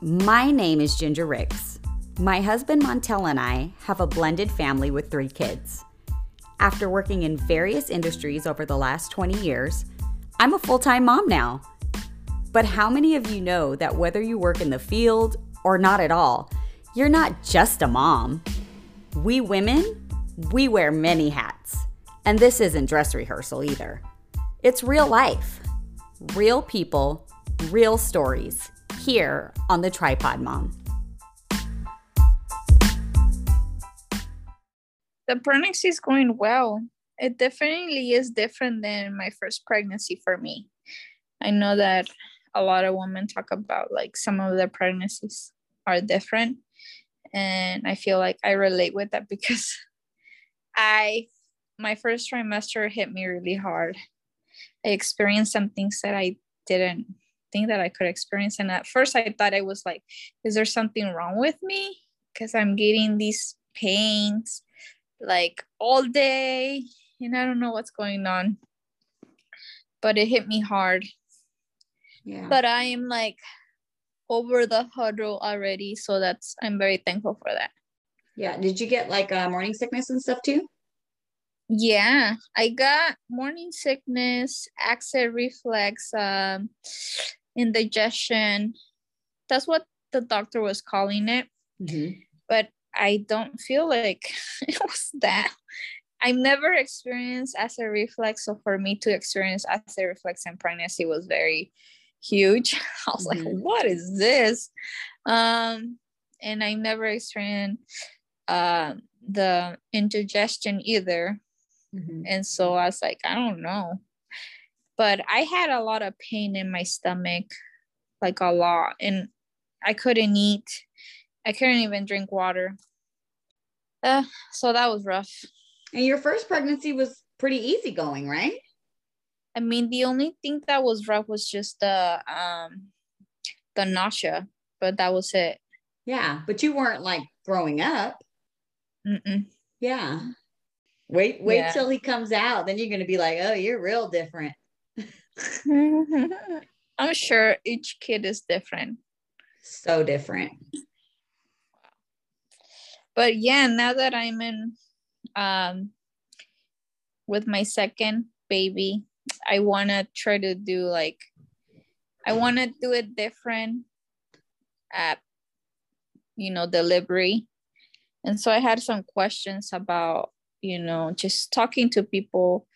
My name is Ginger Ricks. My husband Montel and I have a blended family with three kids. After working in various industries over the last 20 years, I'm a full time mom now. But how many of you know that whether you work in the field or not at all, you're not just a mom? We women, we wear many hats. And this isn't dress rehearsal either. It's real life, real people, real stories here on the Tripod Mom. The pregnancy is going well. It definitely is different than my first pregnancy for me. I know that a lot of women talk about like some of their pregnancies are different. And I feel like I relate with that because I, my first trimester hit me really hard. I experienced some things that I didn't think that I could experience. And at first, I thought I was like, is there something wrong with me? Because I'm getting these pains like all day and I don't know what's going on. But it hit me hard. Yeah. But I am like over the hurdle already. So that's, I'm very thankful for that. Yeah. Did you get like uh, morning sickness and stuff too? Yeah, I got morning sickness, acid reflux, um, indigestion. That's what the doctor was calling it. Mm-hmm. But I don't feel like it was that. I've never experienced acid reflux. So for me to experience acid reflux in pregnancy was very huge. I was mm-hmm. like, what is this? Um, and I never experienced uh, the indigestion either. Mm-hmm. And so I was like, I don't know. But I had a lot of pain in my stomach, like a lot. And I couldn't eat. I couldn't even drink water. Uh, so that was rough. And your first pregnancy was pretty easy going, right? I mean, the only thing that was rough was just the um the nausea, but that was it. Yeah, but you weren't like growing up. Mm-mm. Yeah. Wait, wait yeah. till he comes out. Then you're gonna be like, oh, you're real different. I'm sure each kid is different. So different. But yeah, now that I'm in um with my second baby, I wanna try to do like I wanna do it different at you know delivery. And so I had some questions about you know, just talking to people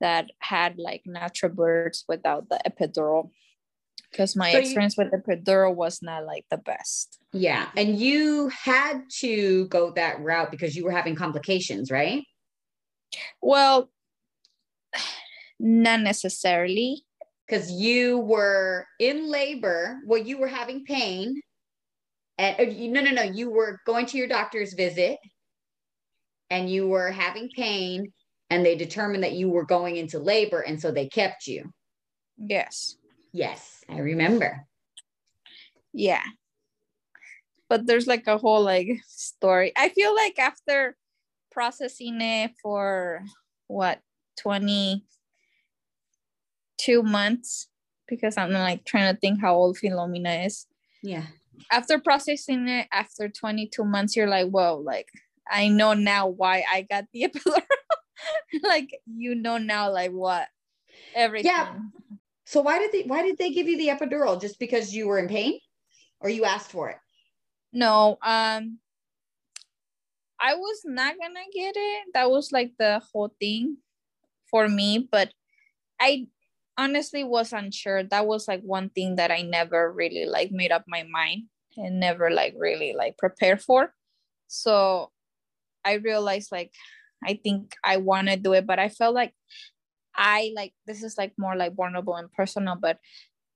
that had like natural births without the epidural because my so experience you, with the epidural was not like the best. Yeah. And you had to go that route because you were having complications, right? Well, not necessarily. Because you were in labor, well, you were having pain. And uh, no, no, no, you were going to your doctor's visit and you were having pain and they determined that you were going into labor and so they kept you. Yes. Yes, I remember. Yeah. But there's like a whole like story. I feel like after processing it for what 22 months because I'm like trying to think how old Philomena is. Yeah. After processing it after 22 months, you're like, whoa, like I know now why I got the epidural. like you know now, like what everything. Yeah. So why did they why did they give you the epidural? Just because you were in pain, or you asked for it? No. Um. I was not gonna get it. That was like the whole thing for me, but I honestly was unsure. That was like one thing that I never really like made up my mind and never like really like prepared for. So I realized like I think I want to do it, but I felt like I like this is like more like vulnerable and personal, but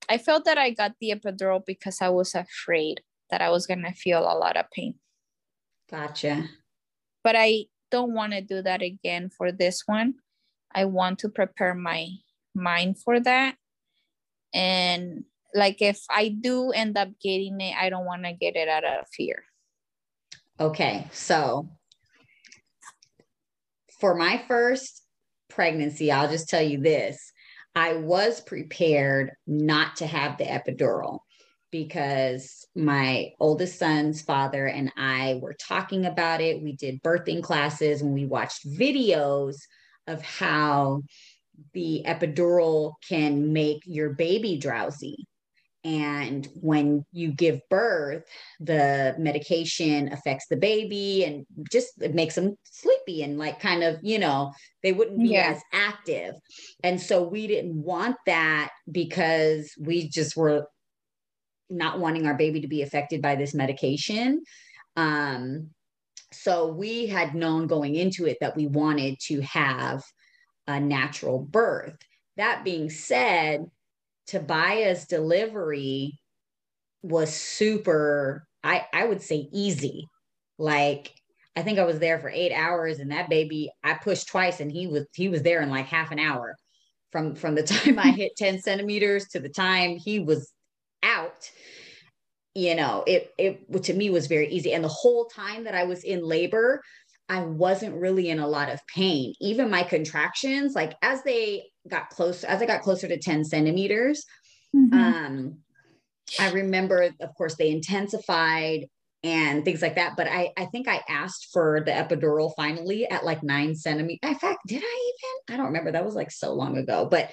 I felt that I got the epidural because I was afraid that I was gonna feel a lot of pain. Gotcha. But I don't want to do that again for this one. I want to prepare my mind for that. And like if I do end up getting it, I don't want to get it out of fear. Okay. So for my first pregnancy, I'll just tell you this I was prepared not to have the epidural. because my oldest son's father and I were talking about it. We did birthing classes and we watched videos of how the epidural can make your baby drowsy. And when you give birth, the medication affects the baby and just it makes them sleepy and like kind of, you know, they wouldn't be yeah. as active. And so we didn't want that because we just were not wanting our baby to be affected by this medication. Um, so we had known going into it that we wanted to have a natural birth. That being said, Tobiah's delivery was super, I, I would say easy. Like I think I was there for eight hours and that baby, I pushed twice and he was he was there in like half an hour from from the time I hit 10 centimeters to the time he was out. You know, it it to me was very easy. And the whole time that I was in labor, I wasn't really in a lot of pain. Even my contractions, like as they got close, as I got closer to 10 centimeters, mm-hmm. um, I remember, of course, they intensified and things like that. But I, I think I asked for the epidural finally at like nine centimeters. In fact, did I even? I don't remember. That was like so long ago. But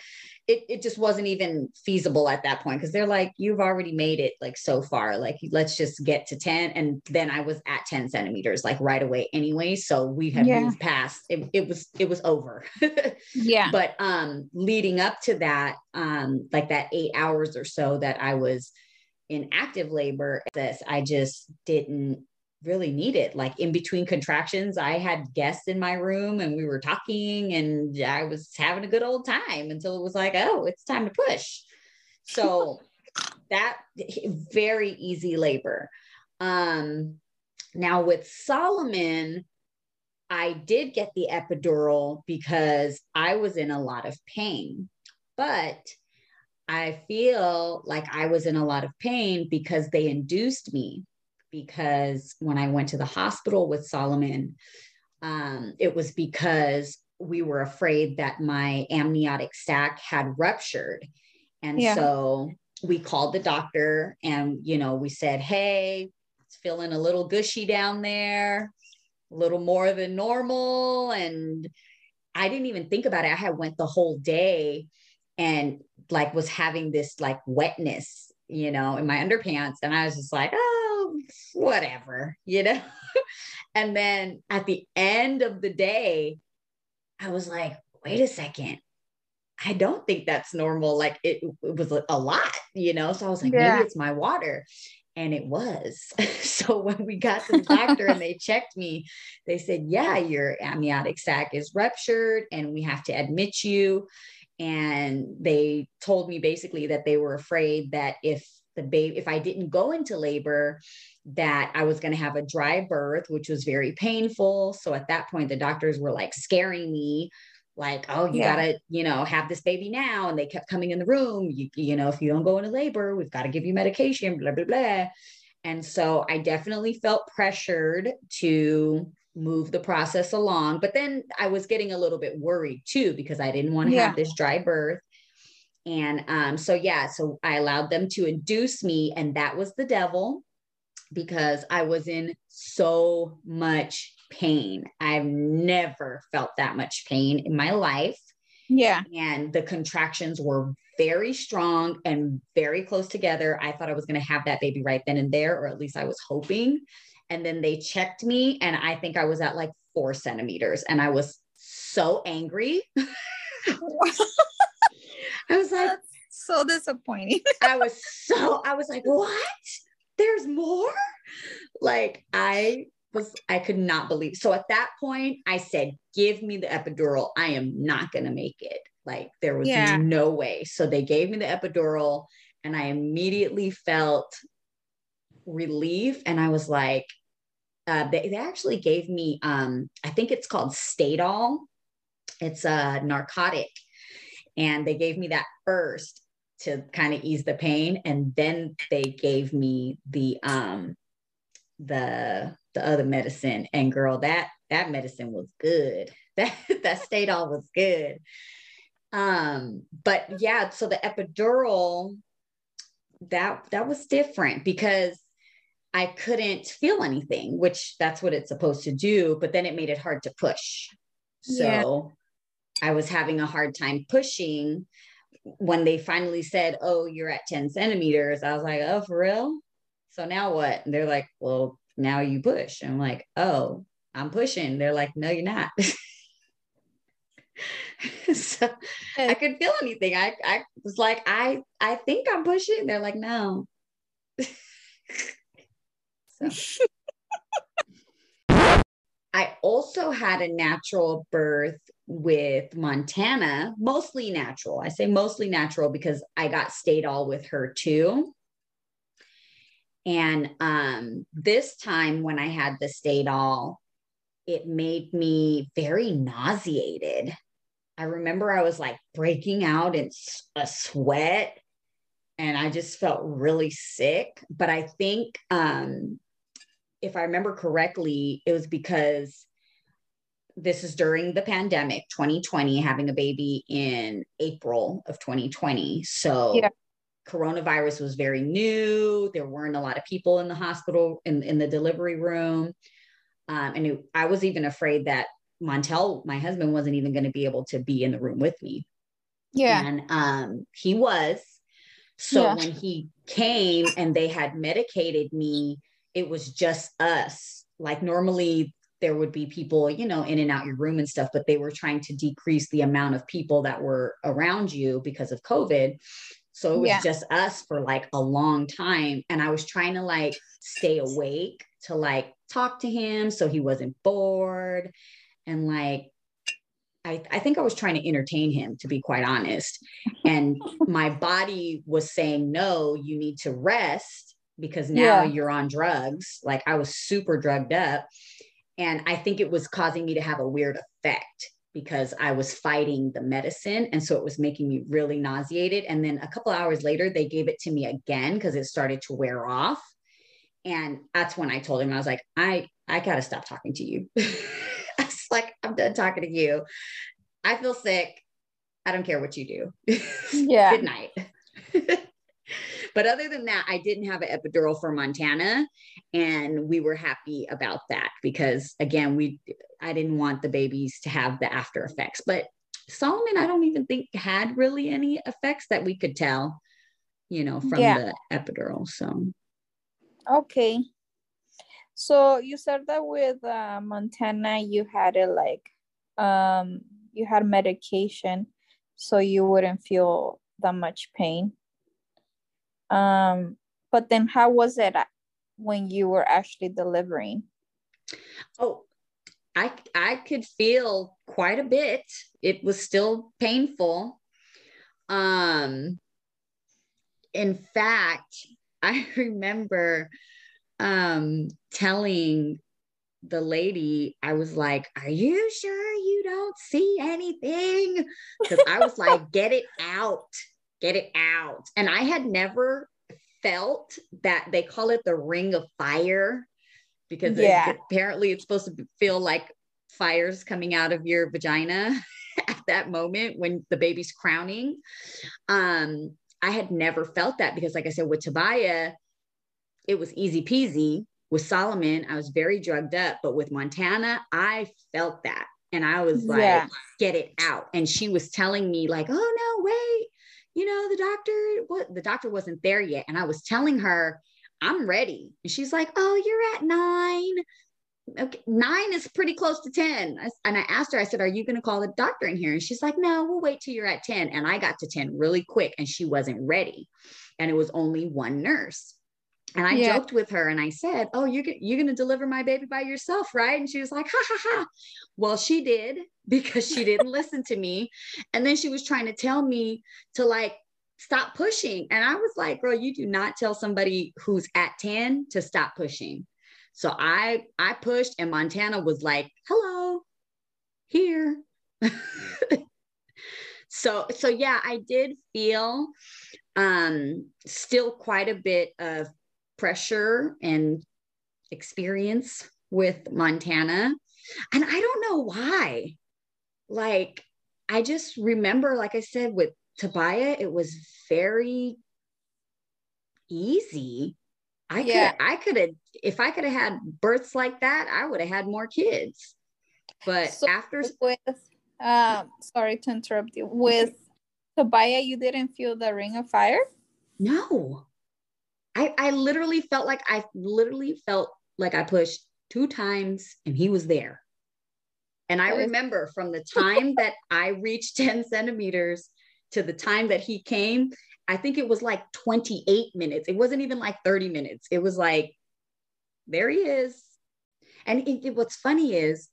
it, it just wasn't even feasible at that point because they're like, you've already made it like so far. Like, let's just get to 10. And then I was at 10 centimeters, like right away anyway. So we had yeah. moved past it, it was, it was over. yeah. But um leading up to that, um, like that eight hours or so that I was in active labor, this I just didn't really need it. Like in between contractions, I had guests in my room and we were talking and I was having a good old time until it was like, oh, it's time to push. So that very easy labor. Um, now with Solomon, I did get the epidural because I was in a lot of pain, but I feel like I was in a lot of pain because they induced me because when I went to the hospital with Solomon, um, it was because we were afraid that my amniotic sac had ruptured. And yeah. so we called the doctor and, you know, we said, hey, it's feeling a little gushy down there, a little more than normal. And I didn't even think about it. I had went the whole day and like was having this like wetness, you know, in my underpants. And I was just like, oh, whatever, you know? and then at the end of the day, I was like, wait a second. I don't think that's normal. Like it, it was a lot, you know? So I was like, yeah. maybe it's my water. And it was. so when we got to the doctor and they checked me, they said, yeah, your amniotic sac is ruptured and we have to admit you. And they told me basically that they were afraid that if the baby, if I didn't go into labor, that I was going to have a dry birth, which was very painful. So at that point, the doctors were like scaring me, like, oh, you yeah. gotta, you know, have this baby now. And they kept coming in the room. You, you know, if you don't go into labor, we've got to give you medication, blah, blah, blah. And so I definitely felt pressured to move the process along. But then I was getting a little bit worried too, because I didn't want to yeah. have this dry birth. And um, so, yeah, so I allowed them to induce me, and that was the devil because I was in so much pain. I've never felt that much pain in my life. Yeah. And the contractions were very strong and very close together. I thought I was going to have that baby right then and there, or at least I was hoping. And then they checked me, and I think I was at like four centimeters, and I was so angry. I was like, That's so disappointing. I was so, I was like, what? There's more? Like, I was, I could not believe. So at that point, I said, give me the epidural. I am not going to make it. Like, there was yeah. no way. So they gave me the epidural, and I immediately felt relief. And I was like, uh, they, they actually gave me, um, I think it's called Stadol. It's a narcotic and they gave me that first to kind of ease the pain. And then they gave me the um the the other medicine. And girl, that that medicine was good. That that Stadol was good. Um, but yeah, so the epidural that that was different because I couldn't feel anything, which that's what it's supposed to do, but then it made it hard to push. So. I was having a hard time pushing when they finally said, Oh, you're at 10 centimeters. I was like, Oh, for real? So now what? And they're like, Well, now you push. And I'm like, Oh, I'm pushing. They're like, No, you're not. so I couldn't feel anything. I, I was like, I, I think I'm pushing. They're like, no. so. I also had a natural birth with Montana, mostly natural. I say mostly natural because I got Stadol with her too. And um, this time when I had the Stadol, it made me very nauseated. I remember I was like breaking out in a sweat and I just felt really sick. But I think, um, if I remember correctly, it was because this is during the pandemic 2020, having a baby in April of 2020. So, yeah. coronavirus was very new. There weren't a lot of people in the hospital, in, in the delivery room. Um, and it, I was even afraid that Montel, my husband, wasn't even going to be able to be in the room with me. Yeah. And um, he was. So yeah. when he came and they had medicated me, it was just us. Like normally there would be people, you know, in and out your room and stuff, but they were trying to decrease the amount of people that were around you because of COVID. So it was yeah. just us for like a long time. And I was trying to like stay awake to like talk to him so he wasn't bored and like I, I think I was trying to entertain him, to be quite honest. And my body was saying, no, you need to rest because now yeah. you're on drugs. Like I was super drugged up. And I think it was causing me to have a weird effect because I was fighting the medicine. And so it was making me really nauseated. And then a couple hours later, they gave it to me again because it started to wear off. And that's when I told him, I was like, I, I got to stop talking to you. I was like, I'm done talking to you. I feel sick. I don't care what you do. Yeah. Good night. but other than that, I didn't have an epidural for Montana. And we were happy about that because again, we I didn't want the babies to have the after effects. But Solomon, I don't even think had really any effects that we could tell, you know, from yeah. the epidural. So okay. So you said that with uh, Montana, you had it like, um, you had medication, so you wouldn't feel that much pain. Um, but then how was it when you were actually delivering? Oh, I I could feel quite a bit. It was still painful. Um, in fact, I remember um telling the lady, I was like, Are you sure you don't see anything? Because I was like, Get it out, get it out. And I had never felt that they call it the ring of fire because yeah. it, apparently it's supposed to feel like fires coming out of your vagina at that moment when the baby's crowning. Um, I had never felt that because, like I said, with Tobiah, it was easy peasy. With Solomon, I was very drugged up, but with Montana, I felt that. And I was like, yeah. get it out. And she was telling me, like, oh no, wait, you know, the doctor, what the doctor wasn't there yet. And I was telling her, I'm ready. And she's like, oh, you're at nine. Okay, nine is pretty close to 10. and I asked her, I said, Are you going to call the doctor in here? And she's like, No, we'll wait till you're at 10. And I got to 10 really quick and she wasn't ready. And it was only one nurse. And I yeah. joked with her and I said, Oh, you're, you're going to deliver my baby by yourself, right? And she was like, Ha ha ha. Well, she did because she didn't listen to me. And then she was trying to tell me to like stop pushing. And I was like, Girl, you do not tell somebody who's at 10 to stop pushing. So I I pushed and Montana was like, "Hello. Here." so so yeah, I did feel um still quite a bit of pressure and experience with Montana. And I don't know why. Like, I just remember, like I said, with Tobiah, it was very easy. I Yeah. could I could have if I could have had births like that, I would have had more kids. But So- after with um sorry to interrupt you with Tobiah you didn't feel the ring of fire no. I I literally felt like I literally felt like I pushed two times and he was there. And I remember from the time that I reached 10 centimeters to the time that he came, I think it was like 28 minutes. It wasn't even like 30 minutes. It was like, there he is. And it, it- what's funny is,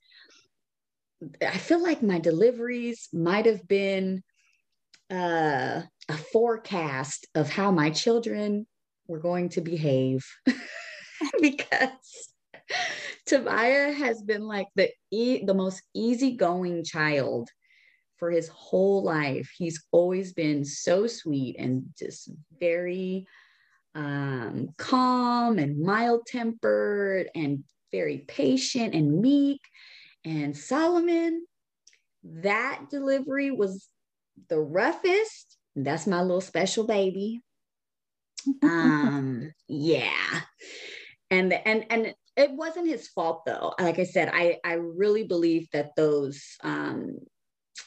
I feel like my deliveries might have been uh, a forecast of how my children were going to behave because Tobiah has been like the e- the most easygoing child for his whole life. He's always been so sweet and just very um, calm and mild tempered and very patient and meek. And Solomon, that delivery was the roughest. That's my little special baby. Um, yeah. And and and it wasn't his fault though. Like I said, I I really believe that those um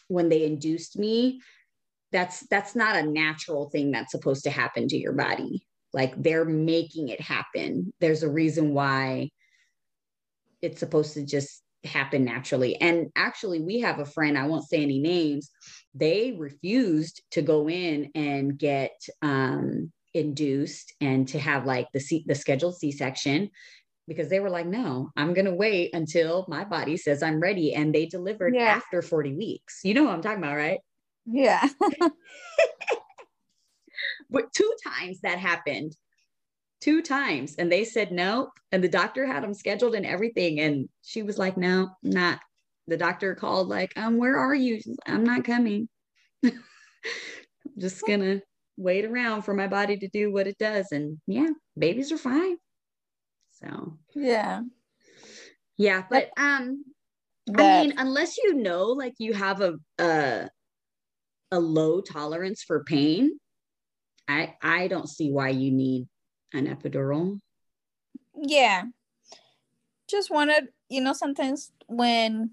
when they induced me, that's that's not a natural thing that's supposed to happen to your body. Like they're making it happen. There's a reason why it's supposed to just happen naturally. And actually, we have a friend, I won't say any names, they refused to go in and get um, induced and to have like the C- the scheduled C-section because they were like, no, I'm gonna wait until my body says I'm ready. And they delivered Yeah. after 40 weeks. You know what I'm talking about, right? yeah But two times that happened. Two times. And they said no. And the doctor had them scheduled and everything. And she was like, no, not. The doctor called, like, um, where are you? Like, I'm not coming. I'm just gonna wait around for my body to do what it does. And yeah, babies are fine. So yeah yeah, but um I mean, unless you know like you have a a a low tolerance for pain, I I don't see why you need an epidural. yeah just wanted you know sometimes when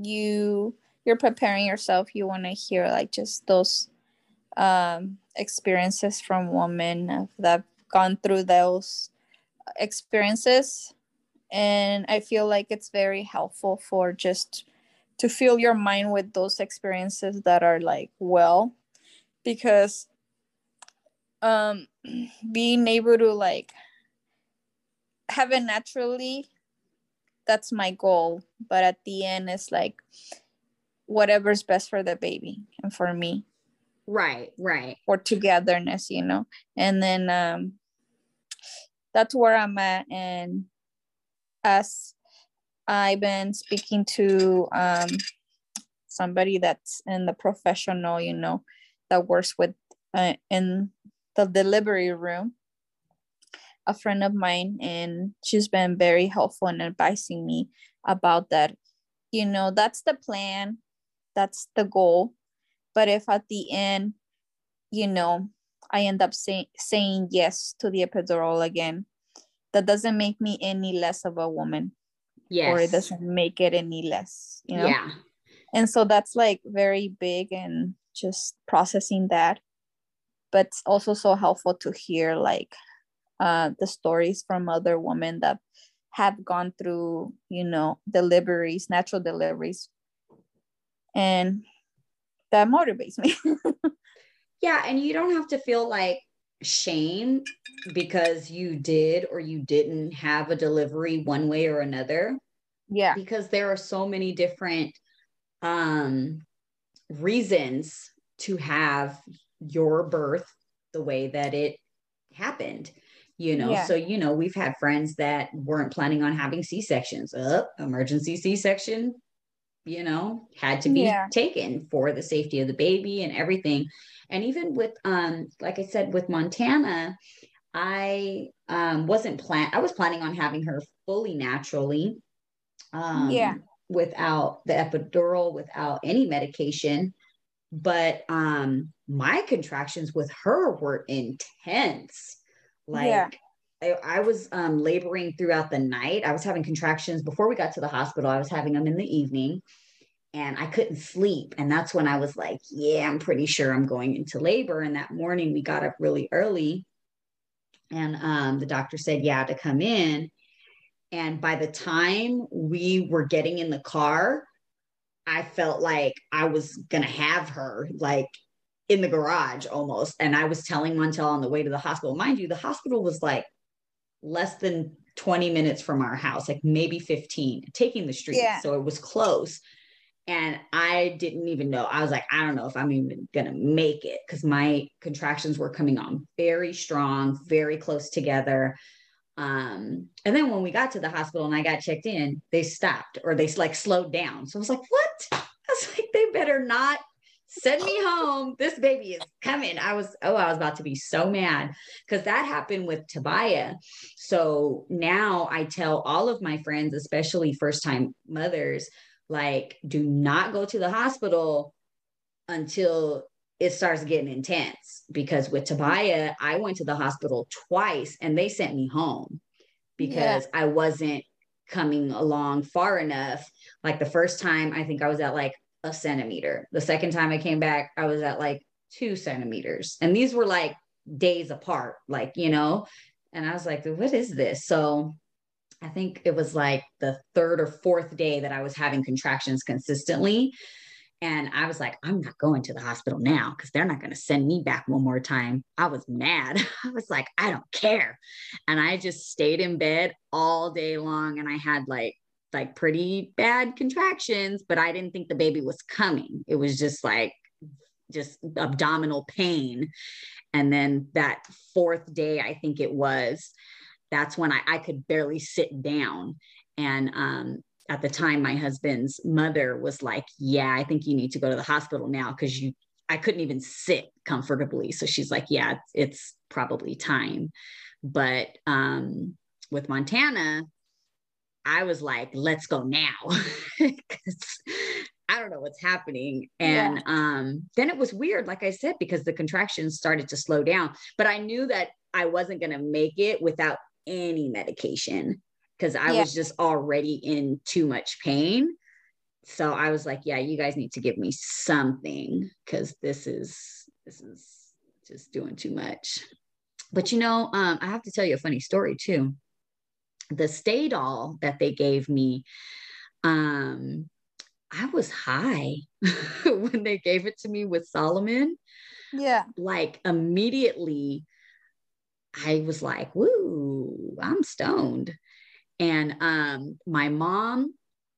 you you're preparing yourself you want to hear like just those um experiences from women. That have gone through those experiences and i feel like it's very helpful for just to fill your mind with those experiences that are like well because um being able to like have it naturally that's my goal. But at the end it's like whatever's best for the baby and for me Right, right. or togetherness you know? And then um that's where i'm at. And as i've been speaking to um somebody that's in the professional you know that works with uh, in the delivery room a friend of mine and she's been very helpful in advising me about that. You know that's the plan. That's the goal but if at the end you know i end up say, saying yes to the epidural again. That doesn't make me any less of a woman. Yes. or it doesn't make it any less you know? Yeah. and so that's like very big and just processing that. But it's also so helpful to hear like uh, the stories from other women that have gone through you know deliveries natural deliveries. And that motivates me. Yeah, and you don't have to feel like shame because you did or you didn't have a delivery one way or another. yeah. Because there are so many different um reasons to have your birth the way that it happened you know? Yeah. so you know we've had friends that weren't planning on having c-sections uh, emergency c-section you know had to be Yeah. taken for the safety of the baby and everything and even with um like i said with montana i um wasn't plan i was planning on having her fully naturally um Yeah. without the epidural without any medication but um my contractions with her were intense Like yeah. I, I, was um, laboring throughout the night. I was having contractions before we got to the hospital. I was having them in the evening and I couldn't sleep. And that's when I was like, yeah, I'm pretty sure I'm going into labor. And that morning we got up really early and um, the doctor said, yeah, to come in. And by the time we were getting in the car, I felt like I was going to have her like in the garage almost. And I was telling Montel on the way to the hospital, mind you, the hospital was like less than 20 minutes from our house, like maybe 15, taking the street. Yeah. So it was close. And I didn't even know. I was like, I don't know if I'm even going to make it because my contractions were coming on very strong, very close together. Um, and then when we got to the hospital and I got checked in, they stopped or they like slowed down. So I was like, what? I was like, they better not send me home. This baby is coming. I was, oh, I was about to be so mad because that happened with Tobiah. So now I tell all of my friends, especially first time mothers, like, do not go to the hospital until it starts getting intense because with Tobiah, I went to the hospital twice and they sent me home because yeah. I wasn't coming along far enough. Like the first time, I think I was at like a centimeter. The second time I came back, I was at like two centimeters. And these were like days apart, like, you know, and I was like, what is this? So I think it was like the third or fourth day that I was having contractions consistently. And I was like, I'm not going to the hospital now because they're not going to send me back one more time. I was mad. I was like, I don't care. And I just stayed in bed all day long and I had like like pretty bad contractions, but I didn't think the baby was coming. It was just like just abdominal pain. And then that fourth day, I think it was, that's when I, I could barely sit down. And um, at the time my husband's mother was like yeah i think you need to go to the hospital now because you i couldn't even sit comfortably so she's like yeah it's, it's probably time but um with montana i was like let's go now because i don't know what's happening and yeah. um then it was weird like i said because the contractions started to slow down but i knew that i wasn't going to make it without any medication because I yeah. was just already in too much pain. So I was like, yeah, you guys need to give me something because this is this is just doing too much. But you know, um, I have to tell you a funny story too. The Stadol that they gave me, um, I was high when they gave it to me with Solomon. Yeah. Like immediately, I was like, woo, I'm stoned. And um, my mom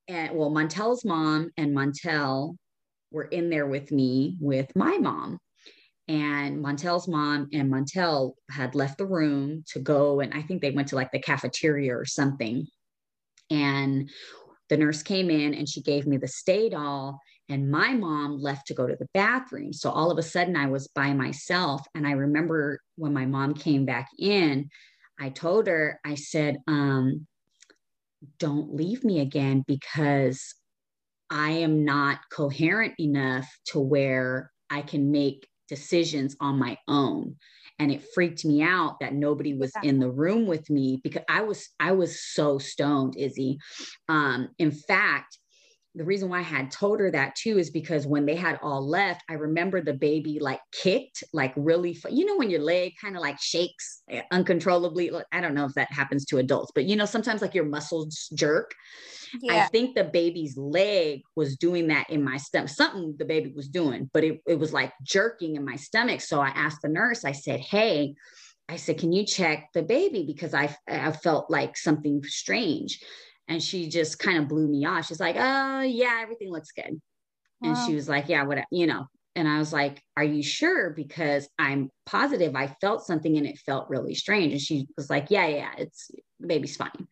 and well, Montel's mom and Montel were in there with me with my mom. And Montel's mom and Montel had left the room to go, and I think they went to like the cafeteria or something. And the nurse came in and she gave me the Stadol, and my mom left to go to the bathroom. So all of a sudden, I was by myself. And I remember when my mom came back in, I told her, I said, um, don't leave me again because I am not coherent enough to where I can make decisions on my own. And it freaked me out that nobody was in the room with me because I was I was so stoned Izzy. Um in fact the reason why I had told her that too is because when they had all left, I remember the baby like kicked, like really, you know, when your leg kind of like shakes eh, uncontrollably. I don't know if that happens to adults, but you know, sometimes like your muscles jerk. Yeah. I think the baby's leg was doing that in my stomach. Something the baby was doing, but it, it was like jerking in my stomach. So I asked the nurse, I said, Hey, I said, can you check the baby? Because I, I felt like something strange. And she just kind of blew me off. She's like, oh, yeah, everything looks good. Wow. And she was like, yeah, what, you know. And I was like, are you sure? Because I'm positive I felt something and it felt really strange. And she was like, yeah, yeah, it's the baby's fine.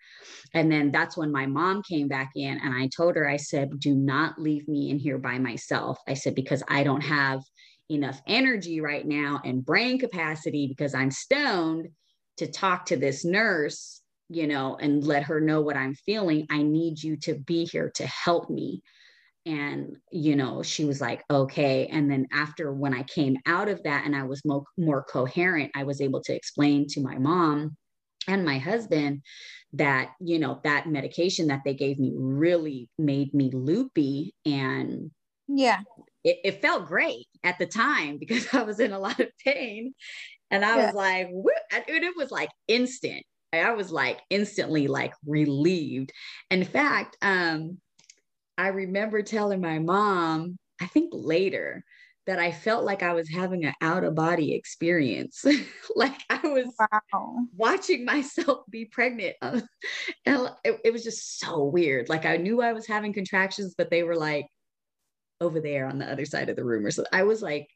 And then that's when my mom came back in and I told her, I said, do not leave me in here by myself. I said, because I don't have enough energy right now and brain capacity because I'm stoned to talk to this nurse you know, and let her know what I'm feeling. I need you to be here to help me. and you know she was like okay and then after when i came out of that and i was mo- more coherent i was able to explain to my mom and my husband that you know that medication that they gave me really made me loopy and yeah it, it felt great at the time because i was in a lot of pain and i yeah. was like and it was like instant i was like instantly like relieved in fact um I remember telling my mom, I think later, that I felt like I was having an out of body experience. like I was wow. watching myself be pregnant. and it, it, was just so weird. Like I knew I was having contractions, but they were like over there on the other side of the room or so. I was like,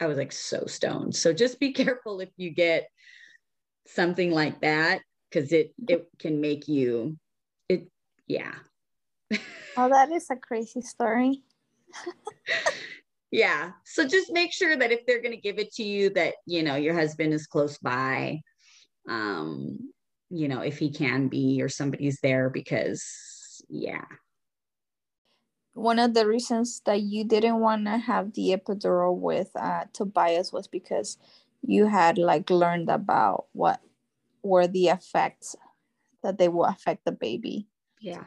I was like so stoned. So just be careful if you get something like that because it it can make you it yeah Oh, that is a crazy story. yeah. So just make sure that if they're going to give it to you, that, you know, your husband is close by, um, you know, if he can be or somebody's there because, yeah. One of the reasons that you didn't want to have the epidural with uh, Tobias was because you had like learned about what were the effects that they will affect the baby. Yeah.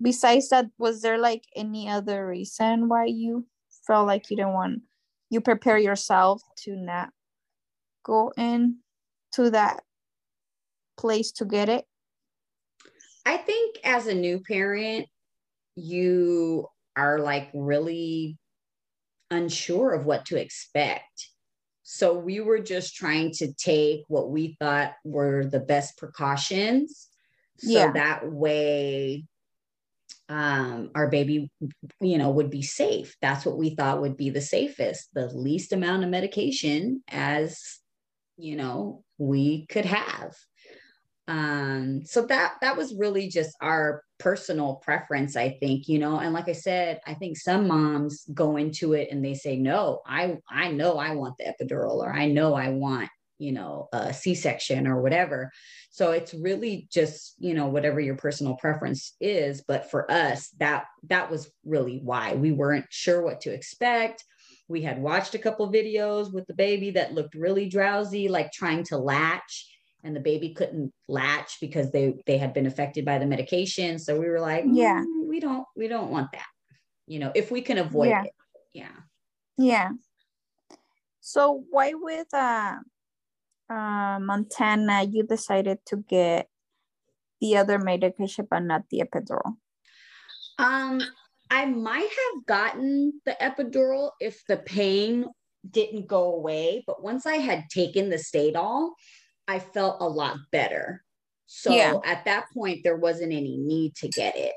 Besides that was there like any other reason why you felt like you didn't want you prepare yourself to not go in to that place to get it? I think as a new parent you are like really unsure of what to expect so we were just trying to take what we thought were the best precautions so yeah. that way um, our baby, you know, would be safe. That's what we thought would be the safest, the least amount of medication as, you know, we could have. Um, so that that was really just our personal preference, I think, you know, and like I said, I think some moms go into it and they say, no, I I know I want the epidural or I know I want you know a c-section or whatever. So it's really just you know whatever your personal preference is but for us that that was really why. We weren't sure what to expect. We had watched a couple videos with the baby that looked really drowsy like trying to latch and the baby couldn't latch because they they had been affected by the medication. So we were like mm, yeah we don't we don't want that. You know if we can avoid yeah. it. Yeah. Yeah. So why with uh uh, Montana, you decided to get the other medication, but not the epidural? Um, I might have gotten the epidural if the pain didn't go away, but once I had taken the Stadol, I felt a lot better. So yeah. at that point, there wasn't any need to get it.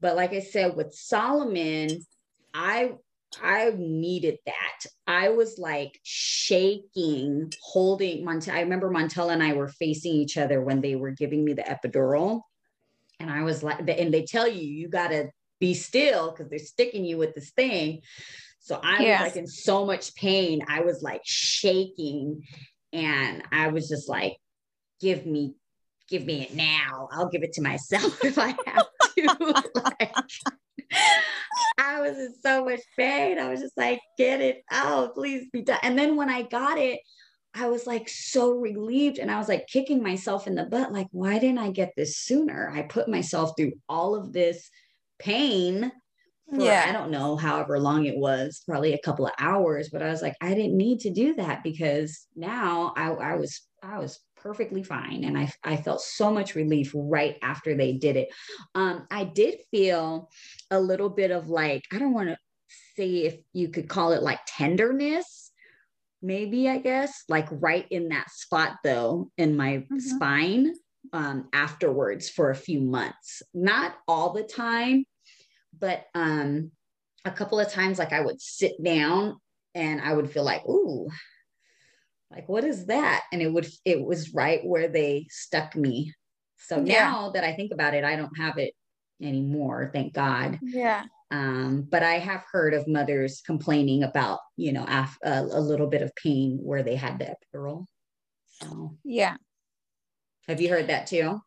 But like I said, with Solomon, I I needed that. I was like shaking, holding Montel. I remember Montel and I were facing each other when they were giving me the epidural. And I was like, and they tell you, you got to be still because they're sticking you with this thing. So I yeah. was like in so much pain. I was like shaking. And I was just like, give me, give me it now. I'll give it to myself if I have to. like, I was in so much pain. I was just like, get it out, please be done. And then when I got it, I was like so relieved and I was like kicking myself in the butt, like, why didn't I get this sooner? I put myself through all of this pain for, yeah. I don't know, however long it was, probably a couple of hours, but I was like, I didn't need to do that because now I, I was, I was perfectly fine. And I, I felt so much relief right after they did it. Um, I did feel a little bit of like, I don't want to say if you could call it like tenderness, maybe, I guess, like right in that spot though, in my mm-hmm. spine um, afterwards for a few months. Not all the time, but um, a couple of times, like I would sit down and I would feel like, ooh, like what is that? And it would it was right where they stuck me. So yeah. now that i think about it i don't have it anymore thank god. Yeah. Um but i have heard of mothers complaining about you know af- a, a little bit of pain where they had the epidural. So yeah. Have you heard that too?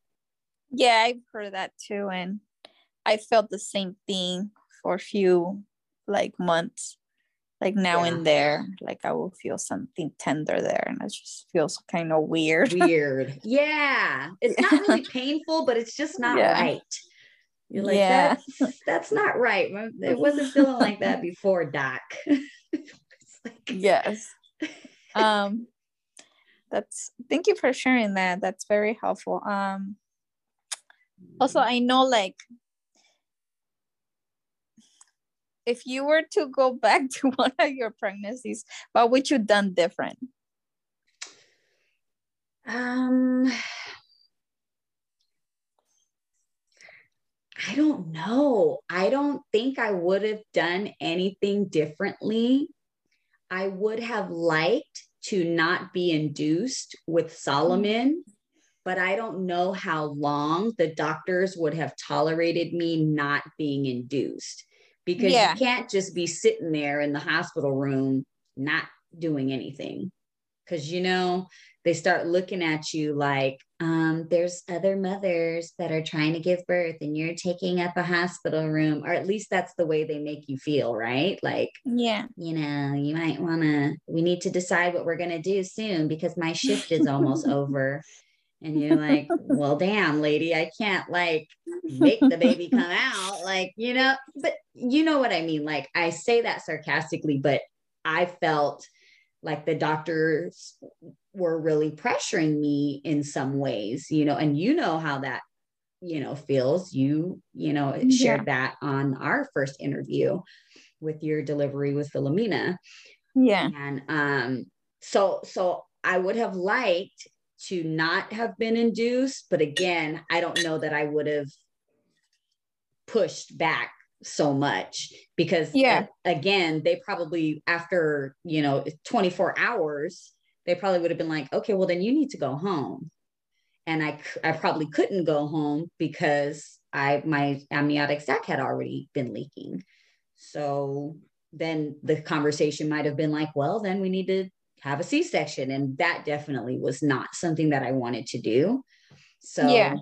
Yeah i've heard of that too and i felt the same thing for a few like months like now Yeah. and there like i will feel something tender there and it just feels kind of weird Weird. Yeah. It's not really painful, but it's just not Yeah. right. You're like, Yeah. that's, that's not right. It wasn't feeling like that before, Doc. Like- yes um that's thank you for sharing that that's very helpful um also i know like if you were to go back to one of your pregnancies what would you done different Um, I don't know. I don't think I would have done anything differently. I would have liked to not be induced with Solomon, but I don't know how long the doctors would have tolerated me not being induced because Yeah. you can't just be sitting there in the hospital room not doing anything. Because, you know, they start looking at you like um, there's other mothers that are trying to give birth and you're taking up a hospital room or at least that's the way they make you feel right like yeah you know you might want to we need to decide what we're going to do soon because my shift is almost over and you're like well damn lady i can't like make the baby come out like you know but you know what i mean like i say that sarcastically but i felt like the doctors were really pressuring me in some ways you know and you know how that you know feels. You you know shared that on our first interview with your delivery with Philomena. Yeah. And um so so I would have liked to not have been induced but again I don't know that I would have pushed back so much because Yeah. again they probably after you know 24 hours they probably would have been like okay well then you need to go home and i i probably couldn't go home because I my amniotic sac had already been leaking so then the conversation might have been like well then we need to have a c-section and that definitely was not something that I wanted to do so Yeah.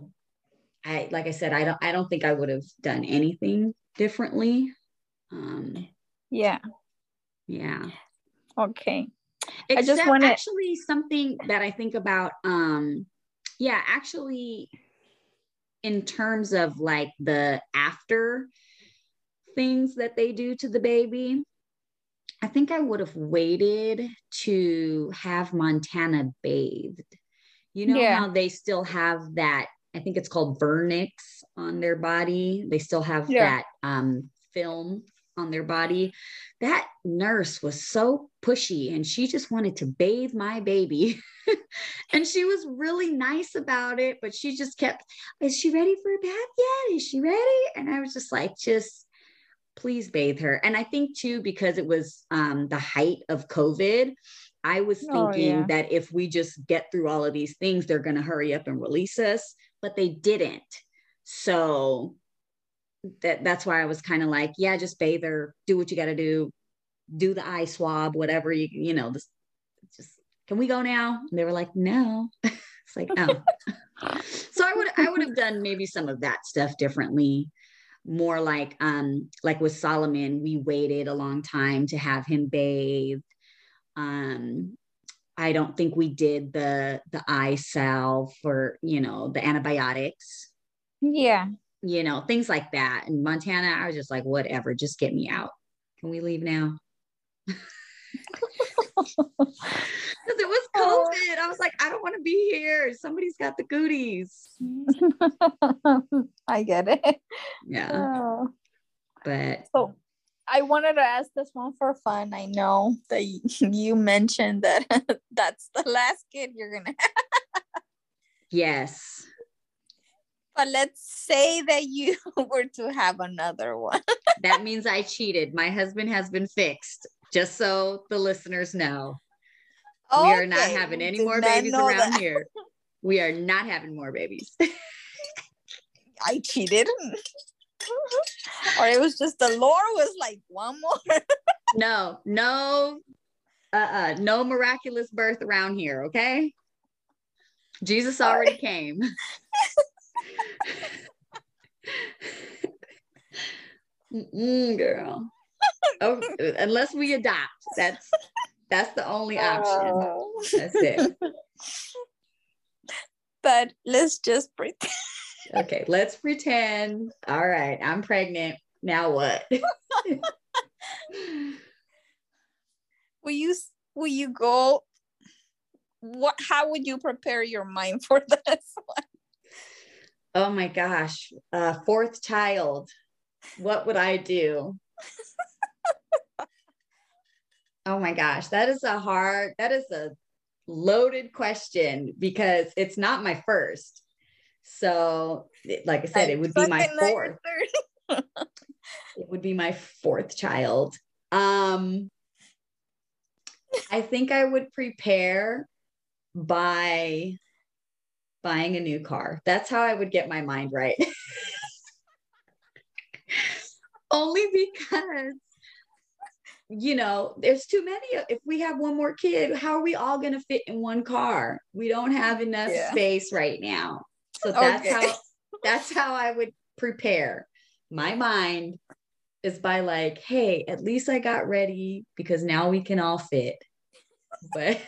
I like I said I don't I don't think I would have done anything differently um yeah yeah okay Except just wanna- actually something that I think about. Um, yeah, actually, in terms of like the after things that they do to the baby, I think I would have waited to have Montana bathed. You know Yeah. how they still have that, I think it's called vernix on their body. They still have Yeah. that um, film on their body. That nurse was so pushy and she just wanted to bathe my baby. and she was really nice about it, but she just kept, Is she ready for a bath yet? Is she ready? And I was just like, just please bathe her. And I think too, because it was um, the height of COVID, I was Oh, thinking yeah. that if we just get through all of these things, they're going to hurry up and release us, but they didn't. So that that's why I was kind of like, yeah, just bathe her, do what you got to do, do the eye swab, whatever you you know, this just can we go now? And they were like, no. it's like, oh. so I would I would have done maybe some of that stuff differently. More like um like with Solomon, we waited a long time to have him bathed. Um I don't think we did the the eye salve for, you know, the antibiotics yeah you know, things like that. In Montana, I was just like, whatever, just get me out. Can we leave now? Because it was. COVID. I was like, I don't want to be here. Somebody's got the goodies. i get it Yeah. Oh. But So I wanted to ask this one for fun. I know that you mentioned that that's the last kid you're gonna have. yes. But let's say that you were to have another one. That means I cheated. My husband has been fixed, just so the listeners know. We are not having any did more babies around that. here. We are not having more babies. I cheated. or it was just the Lord was like one more. no, no, uh-uh, no miraculous birth around here, okay? Jesus already came. Mm-mm, girl. Oh, unless we adopt, that's that's the only option. Oh. That's it. But let's just pretend. okay, let's pretend. All right, I'm pregnant. Now what? will you will you go what how would you prepare your mind for this one? Oh my gosh, uh, fourth child. What would I do? Oh my gosh, that is a hard, that is a loaded question because it's not my first. So, like I said, it would be my fourth. it would be my fourth child. Um, I think I would prepare by buying a new car. That's how I would get my mind right. Only because you know, there's too many. If we have one more kid, how are we all going to fit in one car? We don't have enough yeah. space right now. So that's okay. how that's how I would prepare. My mind is by like, hey, at least I got ready because now we can all fit. But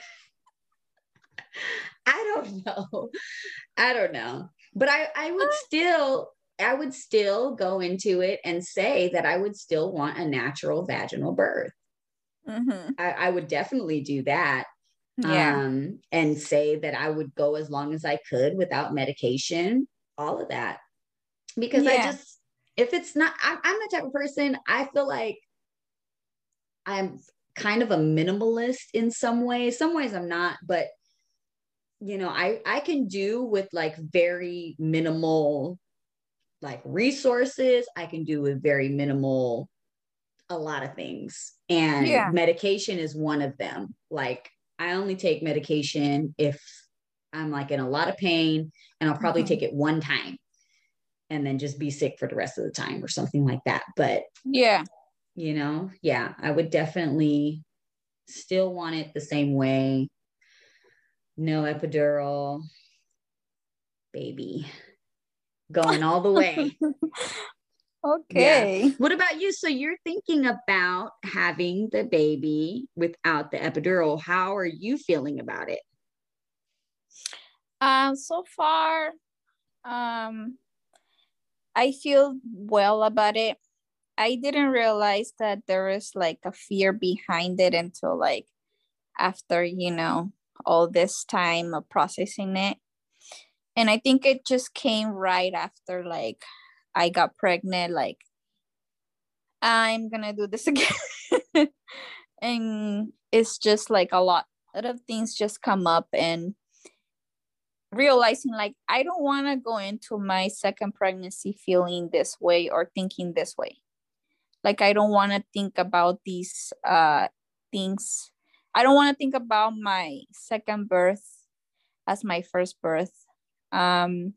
I don't know. I don't know. But I, I would still, I would still go into it and say that I would still want a natural vaginal birth. Mm-hmm. I, I, would definitely do that. Yeah. Um, and say that I would go as long as I could without medication, all of that. Because yeah. I just, if it's not, I'm, I'm the type of person, I feel like I'm kind of a minimalist in some ways. Some ways I'm not, but you know i i can do with like very minimal like resources i can do with very minimal a lot of things. And yeah. medication is one of them. Like i only take medication if i'm like in a lot of pain and i'll probably mm-hmm. take it one time and then just be sick for the rest of the time or something like that. But yeah. you know yeah i would definitely still want it the same way. No epidural, baby, going all the way. okay. Yeah. What about you? So you're thinking about having the baby without the epidural. How are you feeling about it? Um, so far, um, I feel well about it. I didn't realize that there is like a fear behind it until like after, you know, all this time of processing it and i think it just came right after like i got pregnant like i'm gonna do this again. And it's just like a lot of things just come up and realizing like i don't want to go into my second pregnancy feeling this way or thinking this way. Like i don't want to think about these uh things. I don't want to think about my second birth as my first birth. Um,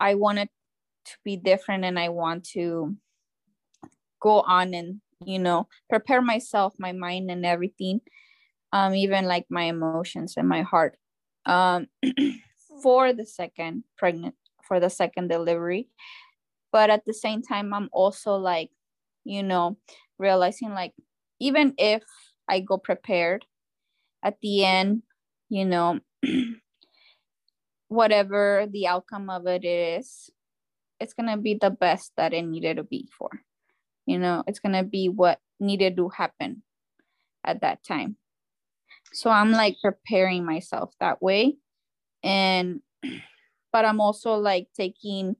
I want it to be different and I want to go on and, you know, prepare myself, my mind and everything, um, even like my emotions and my heart um, for the second pregnant, for the second delivery. But at the same time, I'm also like, you know, realizing like, even if I go prepared. At the end, you know, whatever the outcome of it is, it's gonna be the best that it needed to be for. You know, it's gonna be what needed to happen at that time. So I'm like preparing myself that way. And but I'm also like taking,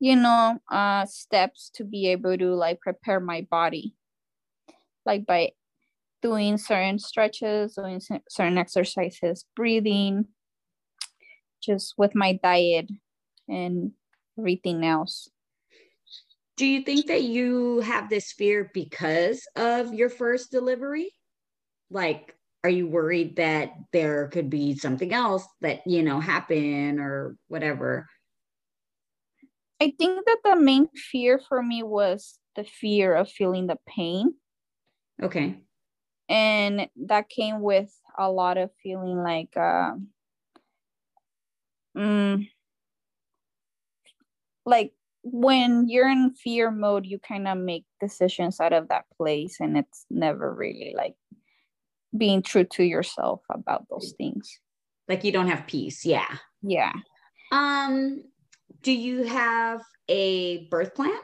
you know, uh steps to be able to like prepare my body. Like by doing certain stretches, doing certain exercises, breathing, just with my diet and everything else. Do you think that you have this fear because of your first delivery? Like, are you worried that there could be something else that, you know, happen or whatever? I think that the main fear for me was the fear of feeling the pain. Okay and that came with a lot of feeling like uh, mm, like when you're in fear mode, you kind of make decisions out of that place, and it's never really like being true to yourself about those things. Like you don't have peace. Yeah. Yeah. Um, do you have a birth plan?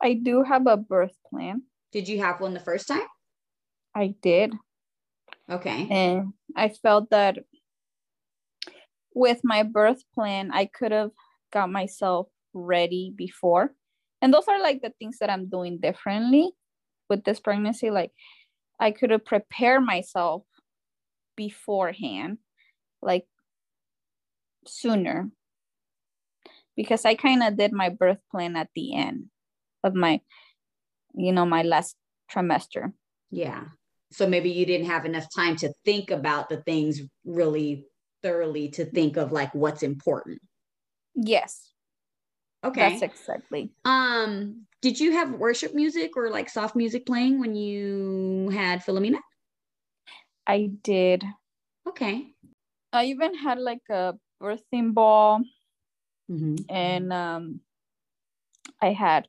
I do have a birth plan. Did you have one the first time? I did. Okay. And I felt that with my birth plan, I could have got myself ready before. And those are like the things that I'm doing differently with this pregnancy. Like I could have prepared myself beforehand, like sooner. Because I kind of did my birth plan at the end of my, you know, my last trimester. Yeah. So maybe you didn't have enough time to think about the things really thoroughly to think of like what's important. Yes. Okay. That's exactly. Um, did you have worship music or like soft music playing when you had Philomena? I did. Okay. I even had like a birthing ball Mm-hmm. and um I had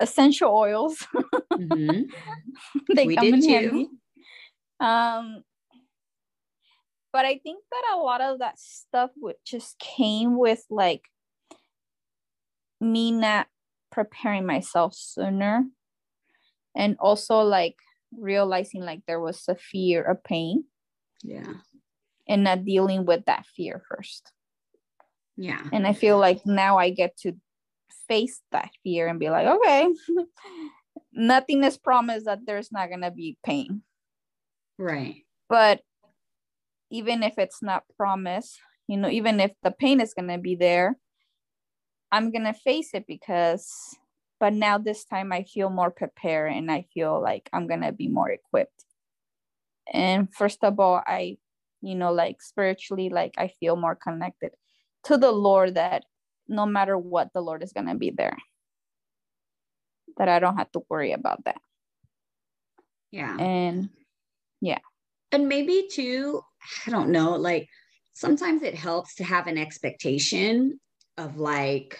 essential oils. Mm-hmm. they We come did in too. handy. Um but I think that a lot of that stuff would just came with like me not preparing myself sooner and also like realizing like there was a fear of pain Yeah. and not dealing with that fear first Yeah. and i feel like now i get to face that fear and be like okay nothing is promised that there's not going to be pain Right. but even if it's not promised you know even if the pain is going to be there i'm going to face it because but now this time i feel more prepared and i feel like i'm going to be more equipped and first of all i you know like spiritually like i feel more connected to the lord that no matter what the lord is going to be there that i don't have to worry about that Yeah. and yeah. and maybe too i don't know like sometimes it helps to have an expectation of like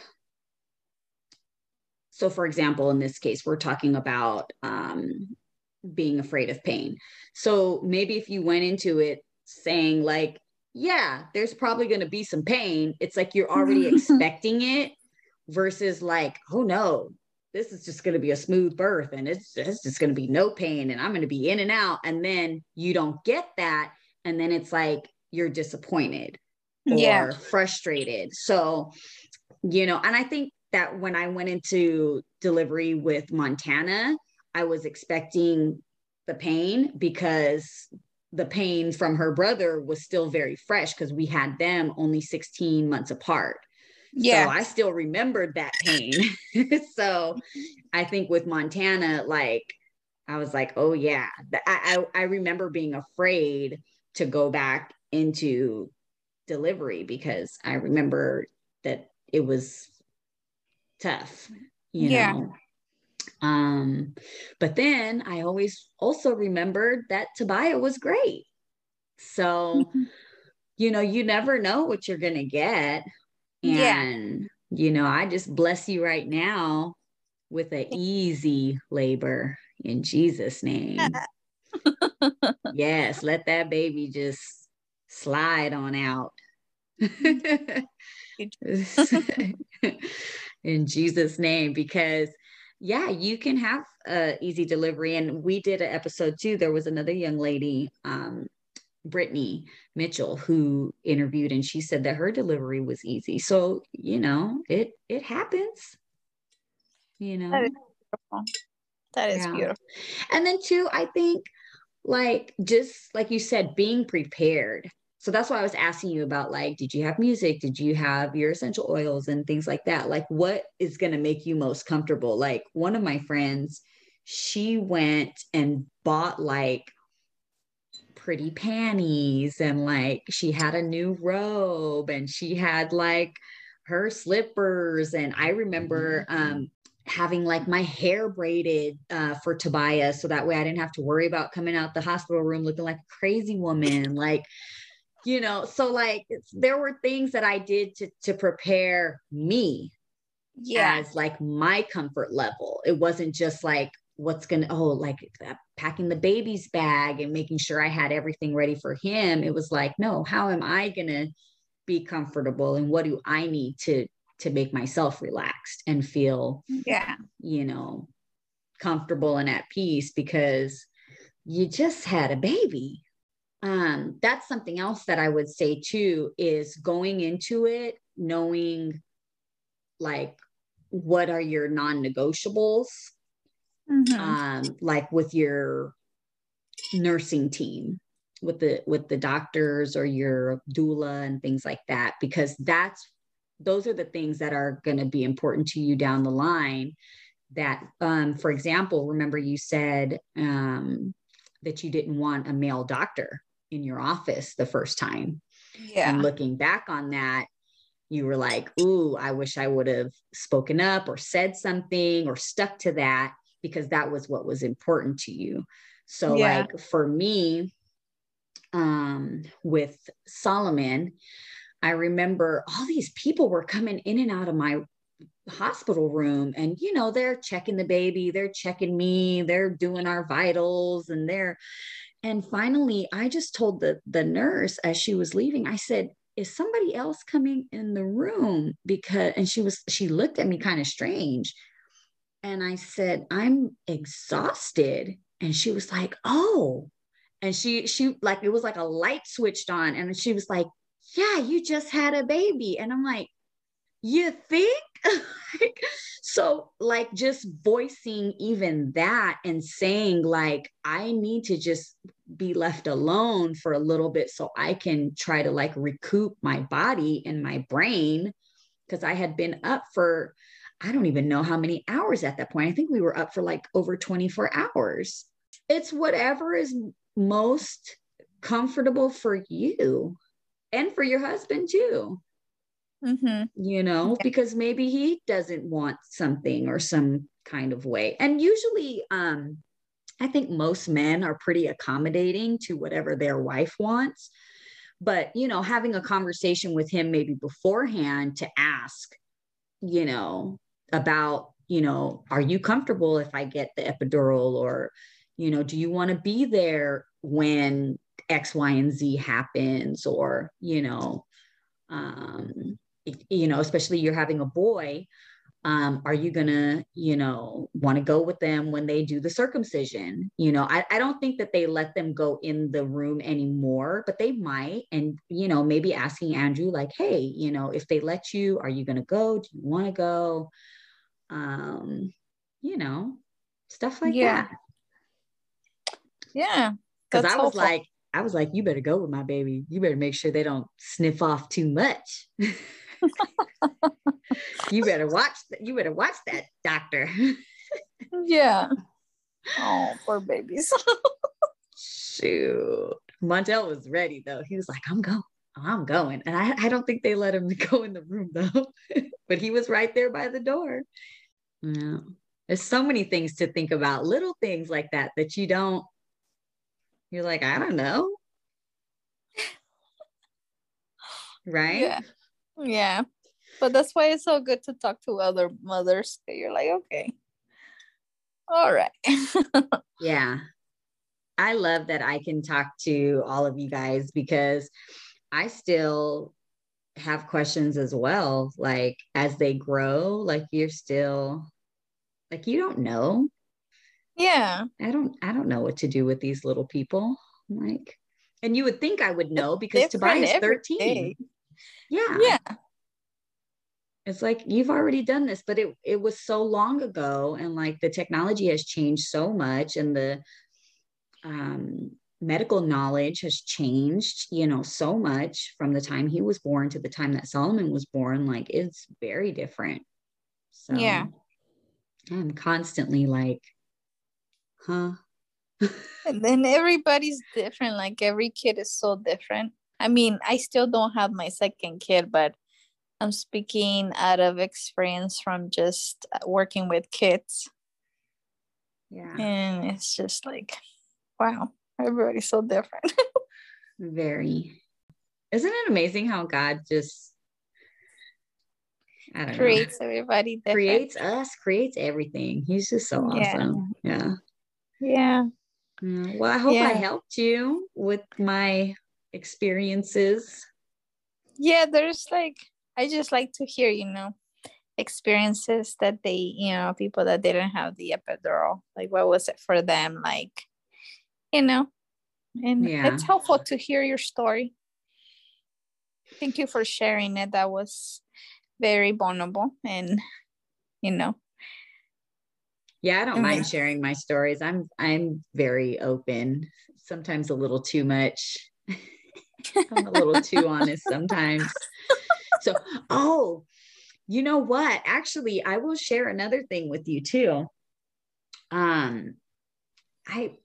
so for example in this case we're talking about um being afraid of pain so maybe if you went into it saying like yeah there's probably going to be some pain it's like you're already expecting it versus like oh no this is just going to be a smooth birth and it's, it's just going to be no pain and I'm going to be in and out. And then you don't get that. And then it's like you're disappointed or Yeah. frustrated. So, you know, and I think that when I went into delivery with Montana, I was expecting the pain because the pain from her brother was still very fresh because we had them only 16 months apart. yeah So I still remembered that pain. so I think with Montana, like I was like, oh yeah. I, I I remember being afraid to go back into delivery because I remember that it was tough, you Yeah. know. Um, but then I always also remembered that Tobiah was great. So you know, you never know what you're gonna get. Yeah. And you know, I just bless you right now with an easy labor in Jesus' name. yes, let that baby just slide on out. in Jesus' name, because yeah, you can have a easy delivery. And we did an episode too. There was another young lady, um, Brittany Mitchell, who interviewed, and she said that her delivery was easy. So you know, it it happens. You know, That is beautiful. That is Yeah. beautiful. and then too, I think like just like you said, being prepared. So that's why I was asking you about like, did you have music? Did you have your essential oils and things like that? Like, what is going to make you most comfortable? Like, one of my friends, she went and bought like pretty panties and like she had a new robe and she had like her slippers. And I remember um, having like my hair braided uh, for Tobiah's so that way I didn't have to worry about coming out the hospital room looking like a crazy woman. Like, you know, so like there were things that I did to to prepare me yeah. as like my comfort level. It wasn't just like what's going to, oh, like uh, packing the baby's bag and making sure I had everything ready for him. It was like, no, how am I going to be comfortable and what do I need to to make myself relaxed and feel yeah you know comfortable and at peace because you just had a baby um that's something else that i would say too is going into it knowing like what are your non-negotiables mm-hmm. um like with your nursing team with the with the doctors or your doula and things like that because that's those are the things that are going to be important to you down the line that um, for example remember you said um, that you didn't want a male doctor in your office the first time. Yeah. and looking back on that you were like ooh i wish i would have spoken up or said something or stuck to that because that was what was important to you. So yeah. like for me um, with solomon I remember all these people were coming in and out of my hospital room and you know they're checking the baby they're checking me they're doing our vitals and they're and finally i just told the the nurse as she was leaving i said is somebody else coming in the room? Because and she was she looked at me kind of strange. And i said i'm exhausted. And she was like oh. And she she like it was like a light switched on and she was like yeah, you just had a baby. And I'm like, you think? so, like, just voicing even that and saying, like, I need to just be left alone for a little bit so I can try to like recoup my body and my brain. Cause I had been up for, I don't even know how many hours at that point. I think we were up for like over 24 hours. It's whatever is most comfortable for you and for your husband too. Mm-hmm. You know, yeah. because maybe he doesn't want something or some kind of way. And usually, um, I think most men are pretty accommodating to whatever their wife wants. But, you know, having a conversation with him maybe beforehand to ask, you know, about, you know, are you comfortable if I get the epidural or, you know, do you want to be there when X, Y, and Z happens, or, you know, um, you know, especially you're having a boy, um, are you gonna, you know, want to go with them when they do the circumcision? You know, I, I don't think that they let them go in the room anymore, but they might. And, you know, maybe asking Andrew, like, hey, you know, if they let you, are you gonna go? Do you want to go? Um, you know, stuff like yeah. that. Yeah. Because I was like, I was like, you better go with my baby. You better make sure they don't sniff off too much. you better watch that. You better watch that doctor. yeah. Oh, poor babies. Shoot. Montel was ready though. He was like, I'm going. I'm going. And I, I don't think they let him go in the room though. but he was right there by the door. Yeah. There's so many things to think about, little things like that that you don't you're like, I don't know. right? Yeah. Yeah. But that's why it's so good to talk to other mothers. You're like, okay. All right. yeah. I love that I can talk to all of you guys because I still have questions as well. Like as they grow, like you're still like you don't know yeah. I don't i don't know what to do with these little people like and you would think i would know because Tobiah's 13 day. yeah. Yeah. It's like you've already done this but it it was so long ago and like the technology has changed so much and the um medical knowledge has changed you know so much from the time he was born to the time that solomon was born. Like it's very different. So yeah. I'm constantly like huh? and then everybody's different. Like every kid is so different. I mean, I still don't have my second kid, but I'm speaking out of experience from just working with kids. Yeah. And it's just like, wow, everybody's so different. Very. Isn't it amazing how God just I don't creates know. everybody different. Creates us, creates everything. He's just so awesome. Yeah. Yeah. Yeah. Mm, well, I hope I helped you with my experiences. Yeah, there's like I just like to hear, you know, experiences that they, you know, people that didn't have the epidural. Like what was it for them? Like, you know, and Yeah. it's helpful to hear your story. Thank you for sharing it. That was very vulnerable and you know, Yeah, I don't Mhm. mind sharing my stories. I'm I'm very open. Sometimes a little too much. I'm a little too honest sometimes. So, oh, you know what? Actually, I will share another thing with you too. Um, I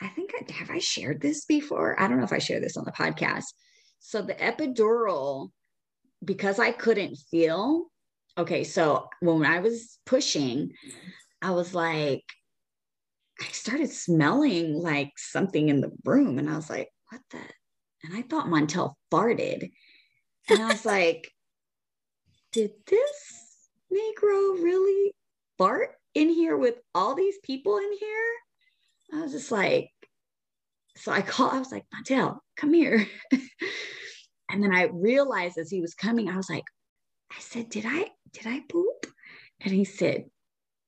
I think I have I shared this before. I don't know if I shared this on the podcast. So the epidural, because I couldn't feel. Okay, so when I was pushing, I was like, I started smelling like something in the room, and I was like, what the? And I thought Montel farted. And I was like, did this Negro really fart in here with all these people in here? I was just like, so I called, I was like, Montel, come here. and then I realized as he was coming, I was like, I said, did I, did I poop? And he said,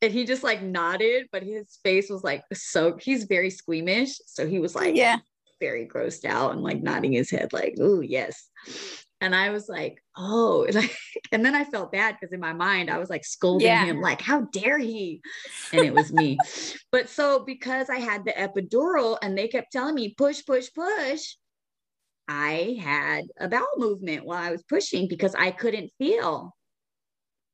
and he just like nodded, but his face was like so, he's very squeamish. So he was like, yeah. very grossed out and like nodding his head like oh yes and i was like oh like and then i felt bad because in my mind i was like scolding Yeah. him like how dare he and it was me but so because i had the epidural and they kept telling me push push push i had a bowel movement while i was pushing because i couldn't feel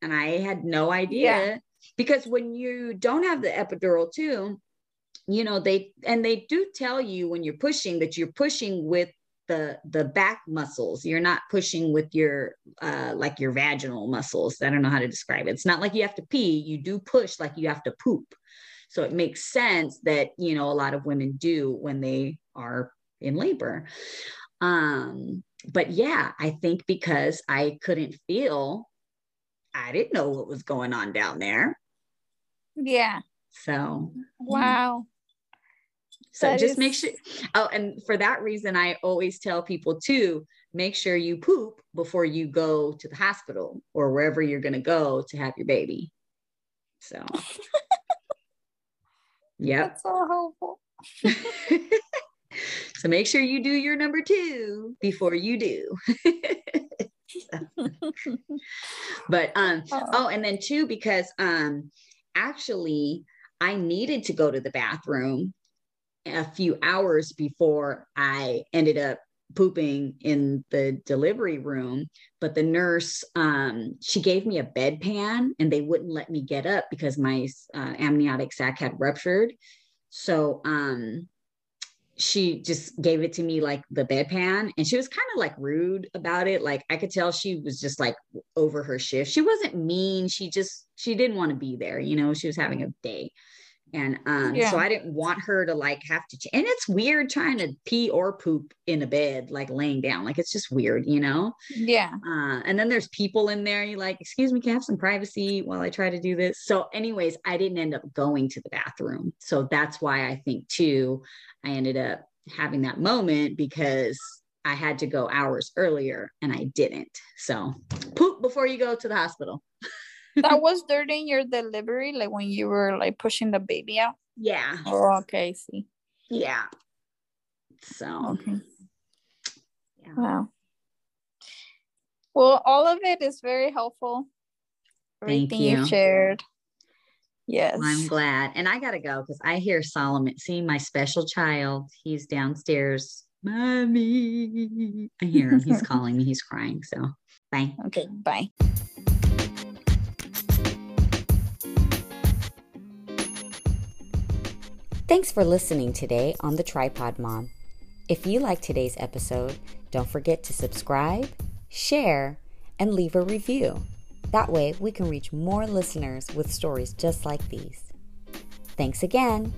and i had no idea Yeah. Because when you don't have the epidural too you know they and they do tell you when you're pushing that you're pushing with the the back muscles. You're not pushing with your uh like your vaginal muscles. I don't know how to describe it. It's not like you have to pee. You do push like you have to poop. So it makes sense that you know a lot of women do when they are in labor. Um but yeah i think because i couldn't feel i didn't know what was going on down there Yeah. so Wow. So That just make sure. Oh, and for that reason, I always tell people too make sure you poop before you go to the hospital or wherever you're going to go to have your baby. So, yep. That's so helpful. so make sure you do your number two before you do. but um oh and then two because um actually I needed to go to the bathroom a few hours before I ended up pooping in the delivery room but the nurse um she gave me a bedpan and they wouldn't let me get up because my uh, amniotic sac had ruptured. So um she just gave it to me like the bedpan and she was kind of like rude about it like i could tell she was just like over her shift. She wasn't mean she just she didn't want to be there you know she was having a day and um Yeah. so i didn't want her to like have to ch- and it's weird trying to pee or poop in a bed like laying down like it's just weird you know Yeah. uh, and then there's people in there. You're like, excuse me, can I have some privacy while I try to do this? So, anyways, I didn't end up going to the bathroom. So that's why I think too, I ended up having that moment because I had to go hours earlier and I didn't. So poop before you go to the hospital. That was during your delivery, like when you were like pushing the baby out. Yeah. Oh, okay. I see. Yeah. So Okay. yeah. Wow. Well, all of it is very helpful. Thank Everything you. shared. Yes. Well, I'm glad. And I got to go because I hear Solomon. See, my special child, he's downstairs. Mommy. I hear him. He's calling me. He's crying. So bye. Okay. Bye. Thanks for listening today on The Tripod Mom. If you like today's episode, don't forget to subscribe, share, and leave a review. That way, we can reach more listeners with stories just like these. Thanks again.